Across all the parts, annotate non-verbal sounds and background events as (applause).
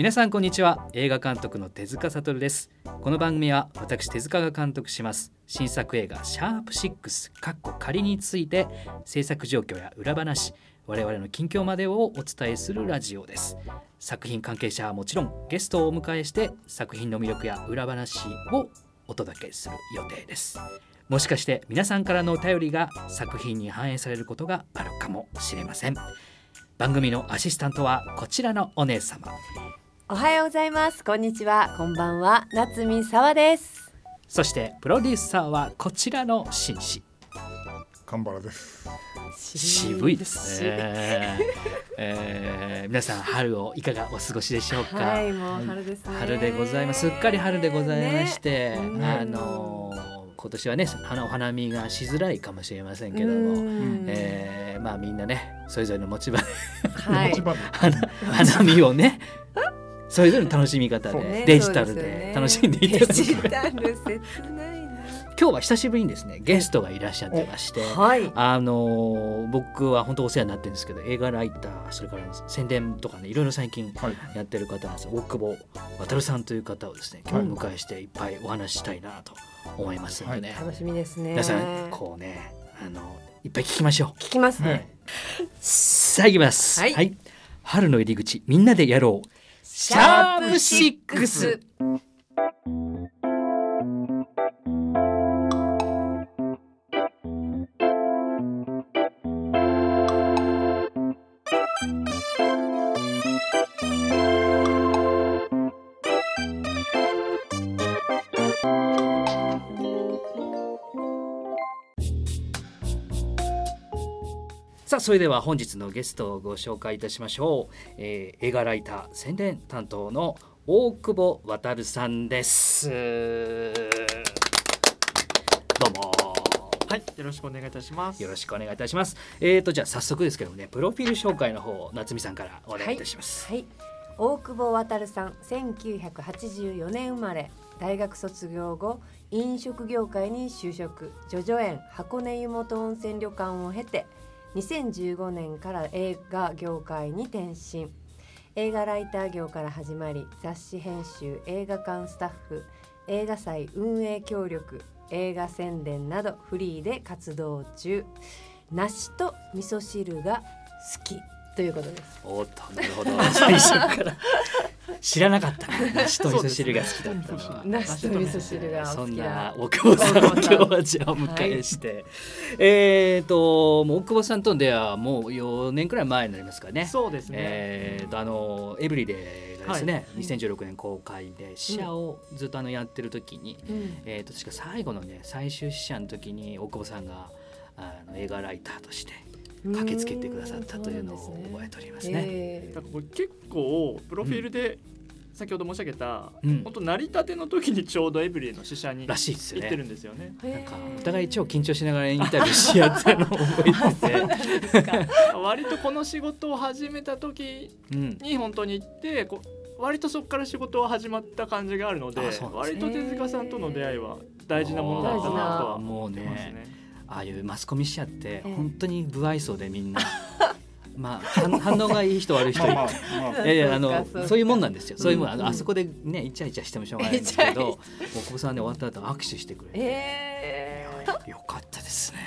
皆さんこんにちは。映画監督の手塚悟です。この番組は私手塚が監督します。新作映画シャープ6かっこ仮について制作状況や裏話我々の近況までをお伝えするラジオです。作品関係者はもちろんゲストをお迎えして作品の魅力や裏話をお届けする予定です。もしかして皆さんからのお便りが作品に反映されることがあるかもしれません。番組のアシスタントはこちらのお姉様。おはようございます。こんにちは。こんばんは。夏見沢です。そしてプロデューサーはこちらの紳士。神原です。渋いですね、えー、皆さん春をいかがお過ごしでしょうか、はいもう春ですね。春でございます。すっかり春でございまして、ね。あのー今年はね花お花見がしづらいかもしれませんけども、うん。えーまあみんなねそれぞれの持ち場ではい。花花見をねそれぞれの楽しみ方でね。デジタルで楽しんでいただデジくタル切ない。今日は久しぶりにですねゲストがいらっしゃってまして、なはい。あのー僕は本当お世話になってるんですけど映画ライターそれから宣伝とかねいろいろ最近はい。やってる方なんですよ。大久保渉さんという方をですね今日お迎えしていっぱいお話ししたいなと思いますのでね、楽しみですね。皆さんこうねあのいっぱい聞きましょ聞きますう、ね、はい、さあいきます。はい。春の入り口みんなでやろう。シャープシックスさあそれでは本日のゲストをご紹介いたしましょう、えー映画ライター宣伝担当の大久保渉さんです。どうも。はい、よろしくお願いいたします。よろしくお願いいたします。えーとじゃあ早速ですけどもねプロフィール紹介の方夏美さんからお願いいたします、はい大久保渉さん1984年生まれ。大学卒業後飲食業界に就職。叙々苑箱根湯本温泉旅館を経て2015年から映画業界に転身映画ライター業から始まり雑誌編集映画館スタッフ映画祭運営協力映画宣伝などフリーで活動中。梨と味噌汁が好き。ということです。おっとなるほど。最初から。知らなかったね。梨と味噌汁が好きだった。のは、梨と味噌汁がそんな大久保さんを今日はじゃあお迎えして、えっ、ともう大久保さんとの出会いはもう4年くらい前になりますかね。そうですね。えー、とあのエブリデイがですね、はい2016年公開で試写をずっとあのやってる時に、えー、と確か最後のね最終試写の時に大久保さんがあの映画ライターとして駆けつけてくださったというのを覚えておりますね。えだからこれ結構プロフィールで先ほど申し上げた、うん。本当成り立ての時にちょうどエブリィの試写にらしいですよ行ってね。るんですよね。なんかお互い超緊張しながらインタビューし合ってるのを覚えてて、(laughs) 割とこの仕事を始めた時うん、に本当に行ってこう割とそこから仕事は始まった感じがあるので割と手塚さんとの出会いは大事なものだったなとは思ってますね。ね。ああいうマスコミ記者ってええ。本当に不愛想でみんな。(laughs) まあ反反応がいい人悪い人いやいやあのそういうもんなんですよ。そういうもん。あのうんあそこでねイチャイチャしてもしょうがないんですけど、イチャイもう久保さんね終わった後握手してくれて、えよかったですね。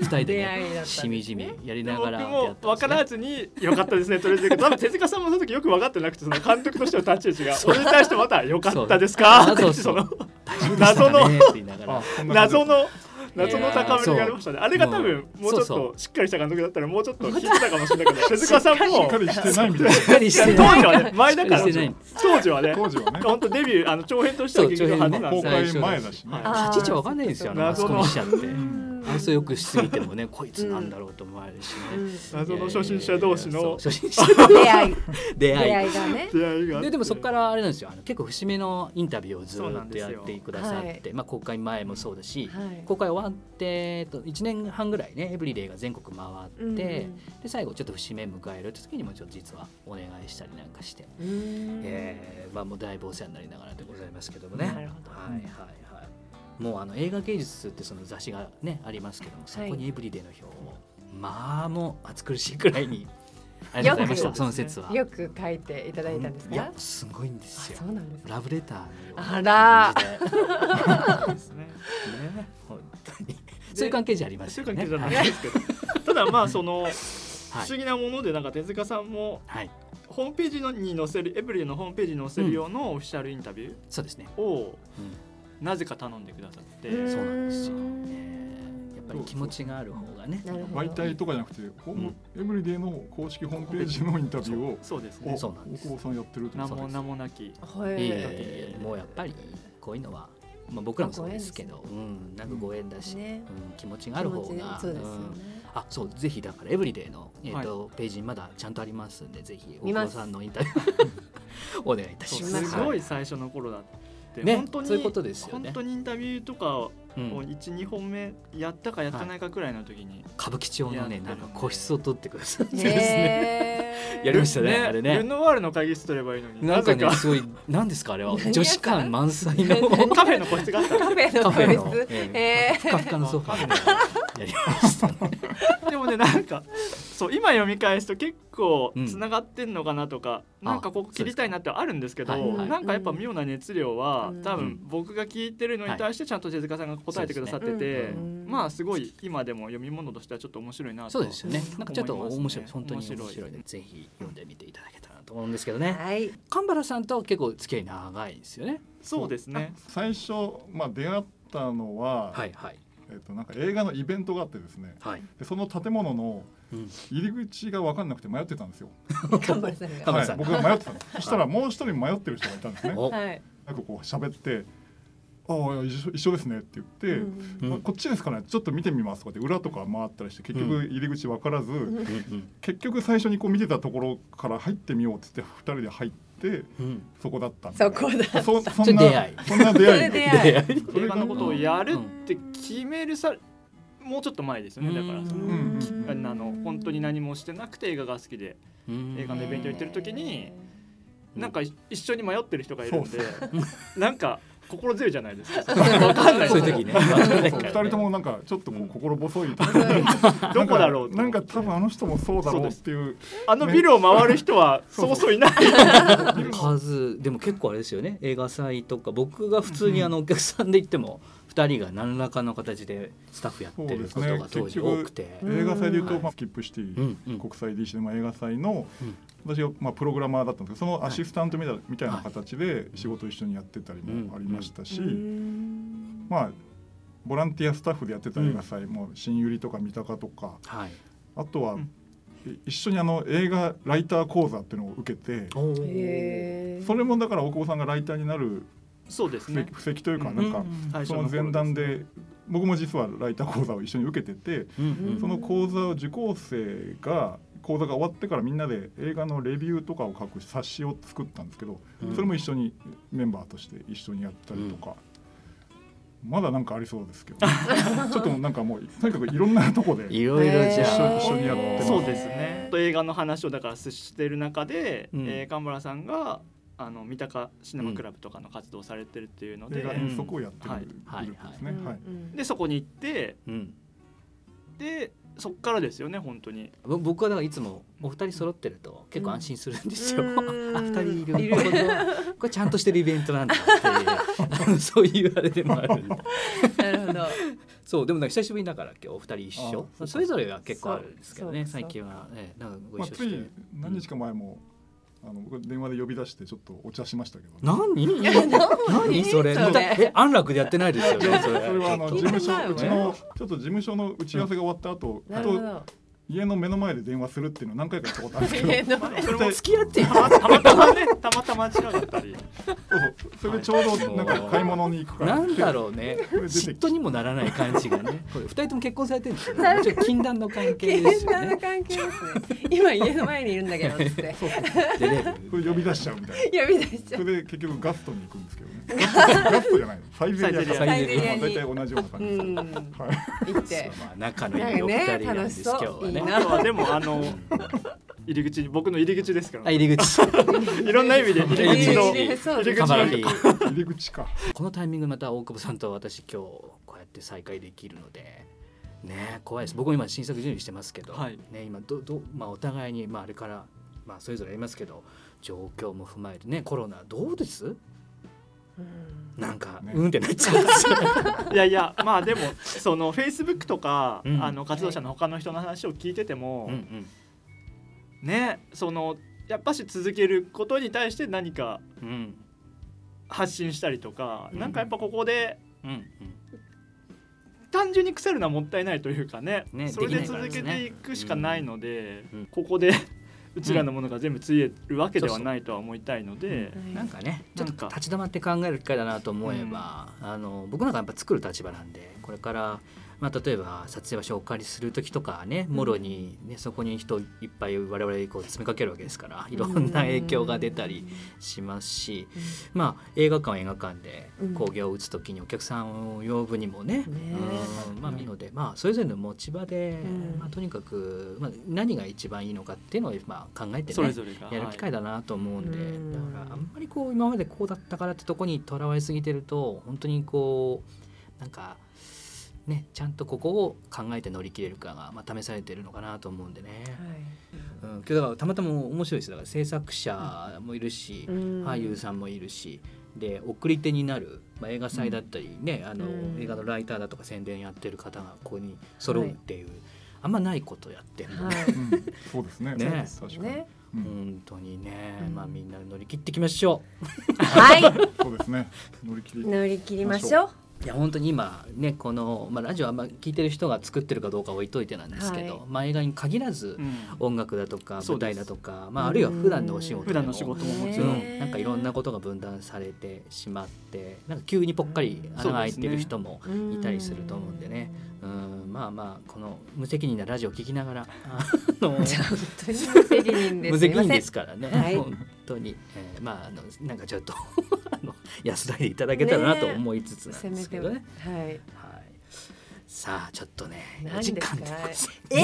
二人でねしみじみやりな僕がらも分からずに良かったですねとりあえず。多分手塚さんもその時よく分かってなくてその監督としての立ち位置がそう。俺に対してまた良かったですか？ってその。大丈夫でしたかね？って言いながら。あ。そんな感じ謎の謎の高めがありましたね。あれが多も分うもうちょっとしっかりした監督だったらもうちょっと聞いてたかもしれないけど手塚さんもしっかりしてないみたいな。当時はね前だから。当時はね。当時はね。本当デビューあの長編としては劇場初なん公です開前だしね。はい立ち位置わかんないですよ謎の。コミ記者って。ー愛想よくしすぎてもね (laughs) こいつなんだろうと思われるしうん。ね。謎の初心者同士の初心者。出会い。出 (laughs) 出会い。会いがね。出会いがででもそこからあれなんですよ。あの結構節目のインタビューをずっとやってくださって、まあ、公開前もそうだし、はい。公開終わって、えっと、1年半ぐらいねエブリデイが全国回って、うんで最後ちょっと節目迎えるって時にもちょっと実はお願いしたりなんかして、うん。えーまあ、もうだいぶお世話になりながらでございますけどもね。なるほど。はいはいはいもうあの映画芸術ってその雑誌がねありますけどもそこにエブリデイの表を、まあもう暑苦しいくらいに (laughs) ありがとうございましたその説は。よく書いていただいたんですか？いやすごいんですよ。あそうなんですラブレターあらで。(laughs) ですね。ね本当に。そういう関係じゃありませんね。そういう関係じゃないですけど、ただまあそのはい。不思議なものでなんか手塚さんもはい。ホームページのに載せるエブリデのホームページに載せる用のオフィシャルインタビュそうですね、ーをうんなぜか頼んでくださって、うんそうなんですよ、ねやっぱり気持ちがある方がね。媒体とかじゃなくて、ホームエブリデイの公式ホームページのインタビューをそうですね。おそうなんです。大久保さんやってると名も名もなき。はいええもうやっぱりこういうのは、まあ、僕らもそうですけど、うん、なんかご縁だし、ね。うん、気持ちがある方がちそうですよね。うん。あそうぜひだからエブリデイの、えーとページにまだちゃんとありますんでぜひ大久保さんのインタビュー (laughs) お願いいたします。すごはい最初の頃だね本当にそういうことですよね。本当にインタビューとかをうん。12本目やったかやってないかくらいの時に、歌舞伎町のねなんんか個室を取ってくださってですね。ね (laughs) やりましたねあれね。ルノワールの会議室取ればいいのに。なんかねすごい何ですかあれは。(laughs) 女子感満載の。(laughs) カフェの個室があった。カフェの個室。ええふかふか。のソファーでやりましたね。(laughs) でもねなんかそう今読み返すと結構うん。つながってんのかなとか、なんかここ切りたいなってあるんですけど、そうですか。はい。なんかやっぱ妙な熱量は、うん。多分僕が聞いてるのに対してちゃんと手塚さんが答えてくださってて、そうですね。うんまあすごい今でも読み物としてはちょっと面白いなとそうですよね。なんかちょっと面白い、本当に面白い。ぜひ読んでみていただけたらなと思うんですけどね。はい。神原さんと結構付き合い長いですよね。そうですね。最初、まあ、出会ったのは、はいはいえっとなんか映画のイベントがあってですね。はい。でその建物のうん。入り口が分かんなくて迷ってたんですよ、はい、僕が迷ってたんですそしたらもう一人迷ってる人がいたんですね。お。はい。なんかこう喋って「ああ一緒一緒ですね」って言って、うん。まあこっちですかね。ちょっと見てみますとかって裏とか回ったりして結局入り口分からず、ん。うん。うん。結局最初にこう見てたところから入ってみようっつって2人で入ってうん。そこだったんでそこだそそんな出会い。そんな出会い。それ出会い。出会い映画のことをやるって決めるさもうちょっと前ですよね。だからそのうん。あの本当に何もしてなくて映画が好きで映画のイベント行ってる時にうん。なんか一緒に迷ってる人がいるんでなんか心強いじゃないですか。(laughs) わかんない。そういう時ね。二人ともなんかちょっとこう心細い。(laughs) どこだろうと。なんか多分あの人もそうだろうっていう。あのビルを回る人はそうそういない。数でも結構あれですよね。映画祭とか。僕が普通にあのお客さんで行っても2人が何らかの形でスタッフやってることが当時多くて、うん。映画祭でいうと、はいまあ、スキップシティ、うんうん。国際 D シネマ映画祭の、うん私が、まあ、プログラマーだったんですけどそのアシスタントみたいな,、みたいな形で仕事一緒にやってたりもありましたし、うん。まあボランティアスタッフでやってた映画祭も新百合とか三鷹とかはい。あとは、うん。い一緒にあの映画ライター講座っていうのを受けてそれもだから大久保さんがライターになる布石,、そうですね。布石というかうん。なんか、その前段で僕も実はライター講座を一緒に受けてて、うん。うん。その講座を受講生が講座が終わってからみんなで映画のレビューとかを書く冊子を作ったんですけど、うん。それも一緒にメンバーとして一緒にやったりとか、まだなんかありそうですけど、(laughs) ちょっとなんかもうとにかくいろんなとこで (laughs) いろいろじゃあ。一緒にやってます。そうですね。と映画の話をだからしてる中で、うん。えー神村さんがあの三鷹シネマクラブとかの活動をされてるっていうので、映画遠足をやってるはい。グループですね。でそこに行ってうん。でそっからですよね本当に。ぼ僕はだからいつもお二人揃ってると結構安心するんですよ。うん。あ二人いる。これちゃんとしてるイベントなんだっていう (laughs) そういうあれでもあるなるほど。そうでもなんか久しぶりだから今日お二人一緒。あそれぞれは結構あるんですけどね最近は、ね、なんかごまあ、一緒して、つい何日か前も、あの僕電話で呼び出してちょっとお茶しましたけど、何？や何？それ？それまたえ安楽でやってないですよねそそれ。れはあの聞事務所うちのちょっと事務所の打ち合わせが終わった後、ふとなるほど家の目の前で電話するっていうのを何回かやったことあるんですけど。(laughs) それも付き合ってたまたまたまねたまたま近かったり。そうそう。それでちょうどなんか買い物に行くから。なんだろうね。嫉妬にもならない感じがね。これ二人とも結婚されてるんですよね。もちろん禁断の関係ですよなね。関係ですね今家の前にいるんだけどって。出れるそれ (laughs) 呼び出しちゃうみたいな。呼び出しちゃそう。れで結局ガストに行くんですけどねガストじゃないサイゼリア。かサイゼリアまあ大体同じような感じです、行って。まあ仲のいいお二人なんです今日はね。でもあの入り口に僕の入り口ですから、あ入り口。いろんな意味で入り口の入り口入り口。か。このタイミングでまた大久保さんと私今日こうやって再会できるので。ね怖いです。僕も今新作準備してますけど、はい。ね今どどまあお互いにまああれからまあそれぞれありますけど状況も踏まえて。ねコロナどうです？うんなんか、ね。うんってなっちゃうんですよ (laughs) いやいやまあでもそのフェイスブックとか、うん。あの活動者の他の人の話を聞いてても、うんうん。ねそのやっぱし続けることに対して何かうん。発信したりとか、うん。なんかやっぱここでうんうん。単純に腐るのはもったいないというかねねそれで続けていくしかないので、うん。ここでうちらのものが全部ついえるわけではないとは思いたいので。はいなんかねちょっと立ち止まって考える機会だなと思えば、あの僕なんかやっぱ作る立場なんでこれから、まあ、例えば撮影場所をお借りする時とかはねもろに、ね、そこに人いっぱい我々こう詰めかけるわけですからいろんな影響が出たりしますし、まあ、映画館は映画館でうん。興行を打つ時にお客さんを呼ぶにもね、ね。うんまあ、見るので、まあ、それぞれの持ち場で、うん。まあ、とにかく、まあ、何が一番いいのかっていうのを、まあ、考えてねそれぞれが。やる機会だなと思うんで、うんだからあんまりこう今までこうだったからってとこにとらわれすぎてると本当にこうなんかねちゃんとここを考えて乗り切れるかが、まあ、試されてるのかなと思うんでね、うん、今日だからたまたま面白いですだから制作者もいるし、俳優さんもいるしで送り手になる、まあ、映画祭だったりね、あのうん。映画のライターだとか宣伝やってる方がここに揃うっていう、あんまないことやってるので、はい。う (laughs) んそうですね。ね。確かに。ね。うん。本当にね、うん。まあみんな乗り切っていきましょはい。(laughs) そうですね。乗り切り。乗り切りましょうういや本当に今ねこの、まあ、ラジオあんま聞いてる人が作ってるかどうか置いといてなんですけど、はい。まあ映画に限らずうん。音楽だとか舞台だとか、まあ、あるいは普段のお仕事普段の仕事ももちうろん、なんかいろんなことが分断されてしまってなんか急にぽっかり穴が開いてる人もいたりすると思うんでね。うん。まあまあこの無責任なラジオを聞きながらあの (laughs) 無責任です。(laughs) 無責任ですからね、はい。本当に、えーまああのなんかちょっとあの安らいでいただけたらなと思いつつなんせめてはですけどね。はいはい、さあちょっとね何時ですか？間でございます。え？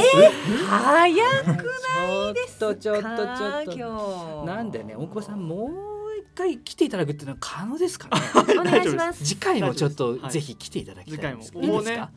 早くちょっとちょっとちょっと。今日。なんでね大久保さんもう一回来ていただくっていうのは可能ですかね？(laughs) お願いします。次回もちょっとぜひ来ていただきたいんですけど、次回も。いいですか？も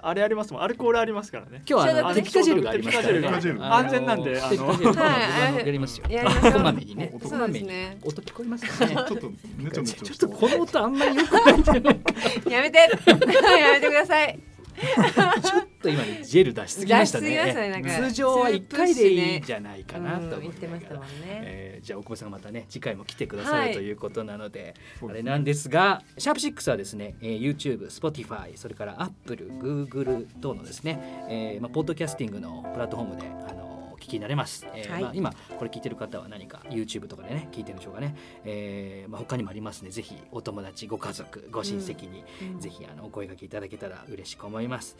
あれありますもん。アルコールありますからね。今日はテピカジェルがありますからね。安全なんであのやりますよ。こまめにね。おこそうまめにですね。音聞こえますかね。(laughs) ちょっとねちょねちょちょっとこの音あんまり良くないんじゃないか (laughs) やめて。(laughs) やめてください (laughs) ちょっと今ねジェル出しすぎましたね。通常は1回でいいんじゃないかなと思って。ましたもんね。えーじゃあ大久保さんがまたね次回も来てくださはい。るということなので、あれなんですがシャープ6はですね、えー、YouTube、Spotify それから Apple、Google 等のですね、えーまあ、ポッドキャスティングのプラットフォームであのお聞きになれます、えーはい。まあ、今これ聞いてる方は何か YouTube とかでね聞いてるんでしょうかね、えーまあ、他にもありますね。ぜひお友達ご家族ご親戚に、うん。ぜひあのお声掛けいただけたら嬉しく思います。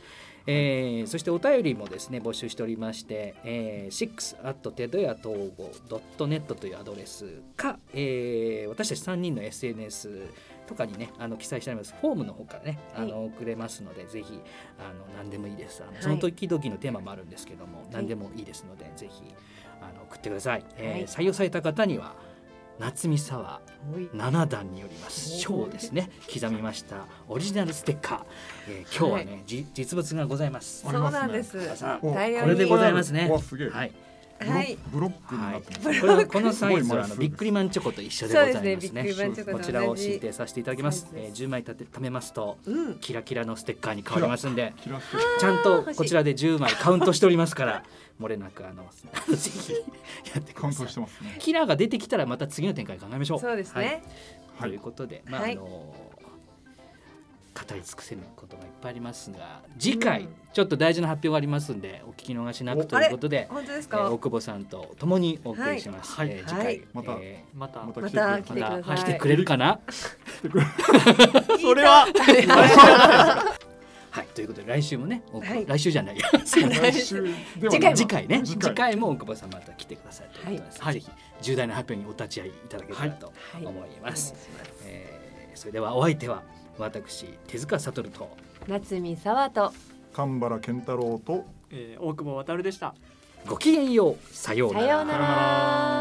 えーそしてお便りもですね募集しておりまして、えー、6 at テドヤ統合 .net というアドレスか、えー私たち3人の SNS とかにねあの記載してあります。フォームの方からねあの送れますので、ぜひあの何でもいいです。あの、はい。その時々のテーマもあるんですけども何でもいいですので、ぜひあの送ってください、えーはい採用された方には夏見沢おい。7段によります。章ですね。刻みました。オリジナルステッカー、えー今日はね、じ実物がございます。あそうなんです。大量に。これでございますね。はい、はい。ブロックには、ないってます。これはこのサイズはあのビックリマンチョコと一緒でございます。ねすね。こちらを申請させていただきます。えー、10枚たて貯めますとうん。キラキラのステッカーに変わりますんで。キラスちゃんとこちらで10枚カウントしておりますから漏れなくあの (laughs) ぜひやってくカウントださいしてますね。キラーが出てきたらまた次の展開考えましょう。そうですはい。ねということで、まあはい。あの語り尽くせることがいっぱいありますが次回、うん。ちょっと大事な発表がありますんでお聞き逃しなくということで、本当ですえーか大久保さんと共にお送りします。はい。えー次回、はいまたえまたまたまた来ーてください。また来てくれるかな？(laughs) (laughs) それは。(laughs) はい。ということで来週もね、はい。来週じゃない次回も。次回ね。次回。次回も大久保さんまた来てくださいということです、はい。ぜひ重大な発表にお立ち会いいただけたらとはい。思います。お願いします。えーそれではお相手は私手塚悟と。夏見沢と。神原健太郎と。えー大久保渉でした。ごきげんよう。さようなら。さようなら